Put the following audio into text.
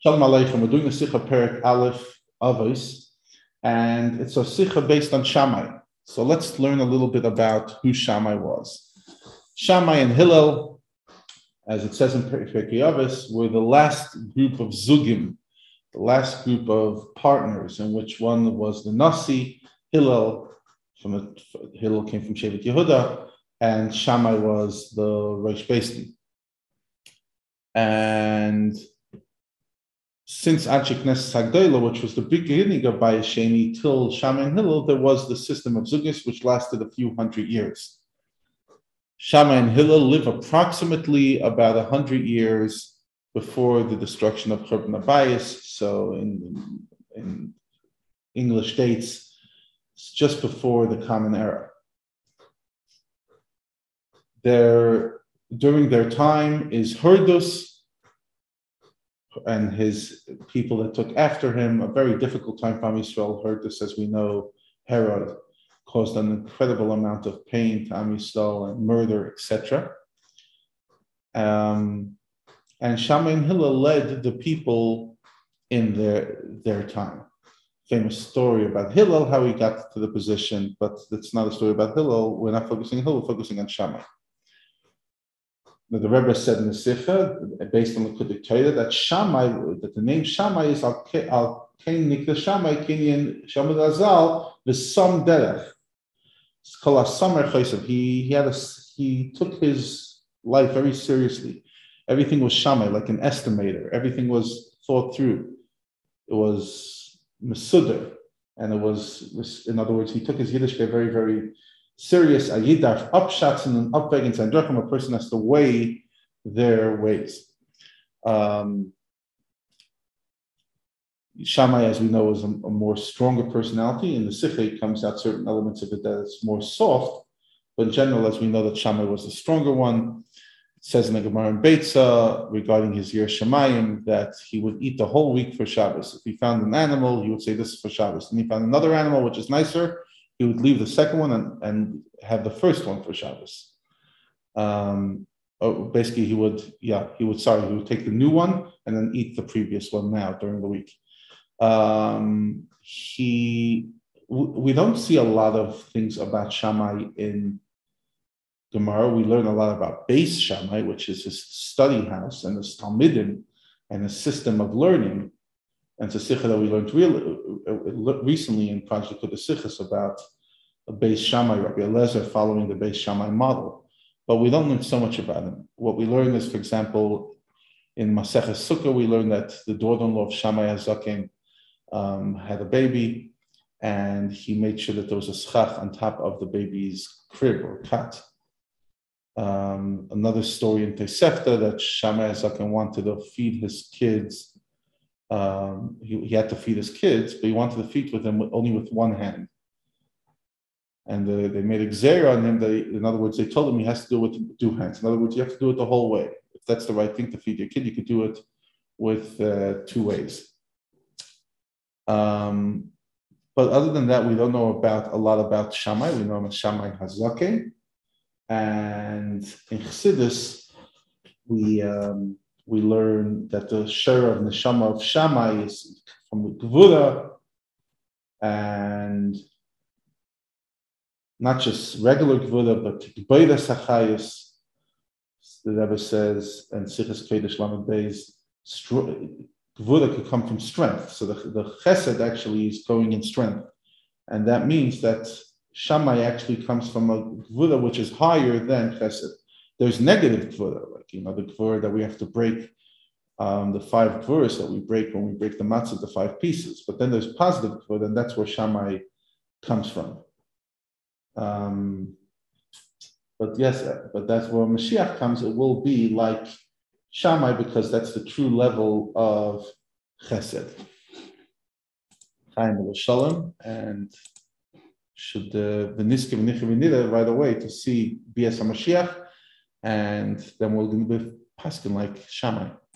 Shalom Aleichem. We're doing the Sikha Perik Aleph Avos, and it's a Sikha based on Shammai. So let's learn a little bit about who Shammai was. Shammai and Hillel, as it says in Pirkei Avos, were the last group of Zugim, the last group of partners, in which one was the Nasi, Hillel, from Hillel came from Shevet Yehuda, and Shammai was the Rosh Beis And since Achik Sagdoila, which was the beginning of Bayis Sheni till Shammai and Hillel, there was the system of Zugis, which lasted a few hundred years. Shammai and Hillel live approximately about a hundred years before the destruction of Churban HaBayis. So in, in English dates, it's just before the Common Era. Their, during their time is Hordus, and his people that took after him. A very difficult time Yisrael. Hordus, as we know, Herod caused an incredible amount of pain to Am and murder, etc. Um, and Shammai and Hillel led the people in their their time. Famous story about Hillel, how he got to the position, but it's not a story about Hillel. We're not focusing on Hillel, we're focusing on Shammai the Rebbe said in the Sikha, based on the Kudik Torah, that Shammai, that the name Shammai is Al Kain Nikla Shammai, Kenyan Shammai Azal, the Sam Derech. It's called a Summer Chaysav. He, he, had a, he took his life very seriously. Everything was Shammai, like an estimator. Everything was thought through. It was Masuder. And it was, in other words, he took his Yiddish very, very serious ayidarf upshatzen and upwegins and drachim, a person has to weigh their ways. Um, Shammai, as we know, is a, a, more stronger personality. In the Sikha, comes out certain elements of it that it's more soft. But in general, as we know, that Shammai was the stronger one. It says in the Gemara in Beitza regarding his year Shemayim that he would eat the whole week for Shabbos. If he found an animal, he would say this is for Shabbos. And he found another animal which is nicer, he would leave the second one and, and have the first one for Shabbos. Um, oh, basically, he would, yeah, he would, sorry, he would take the new one and then eat the previous one now during the week. Um, he, we don't see a lot of things about Shammai in Gemara. We learn a lot about Beis Shammai, which is his study house and his Talmidim and a system of learning. And it's a sikha that we learned real, uh, recently in Project Sikhs about a Beis Shammai, Rabbi Eliezer following the Beis Shammai model. But we don't learn so much about him. What we learn is, for example, in Maseches Sukkah, we learn that the daughter-in-law of Shammai Hazakin um, had a baby, and he made sure that there was a schach on top of the baby's crib or cot. Um, another story in Tosefta that Shammai Hazakin wanted to feed his kids um, he, he, had to feed his kids, but he wanted to feed with them only with one hand. And uh, they made a xera on him. They, in other words, they told him he has to do it with two hands. In other words, you have to do it the whole way. If that's the right thing to feed your kid, you could do it with uh, two ways. Um, but other than that, we don't know about a lot about Shammai. We know about Shammai Hazake. And in Chassidus, we um, we learn that the share of neshama of Shammai is from the Gvura, and not just regular Gvura, but Gbeira Sachayis. The Rebbe says, and Sichas Kedesh Lamed Beis, Gvura could come from strength. So the, the Chesed actually is going in strength. And that means that Shammai actually comes from a Gvura which is higher than Chesed. There's negative Gvura, like, you know, the Gvura that we have to break um, the five Gvuras that we break when we break the matzah, the five pieces. But then there's positive Gvura, and that's where Shammai comes from. Um, but yes, but that's where Mashiach comes. It will be like Shammai because that's the true level of Chesed. Chaim Shalom and should Veniche right away to see BS Mashiach and then we'll be Paskin like Shammai.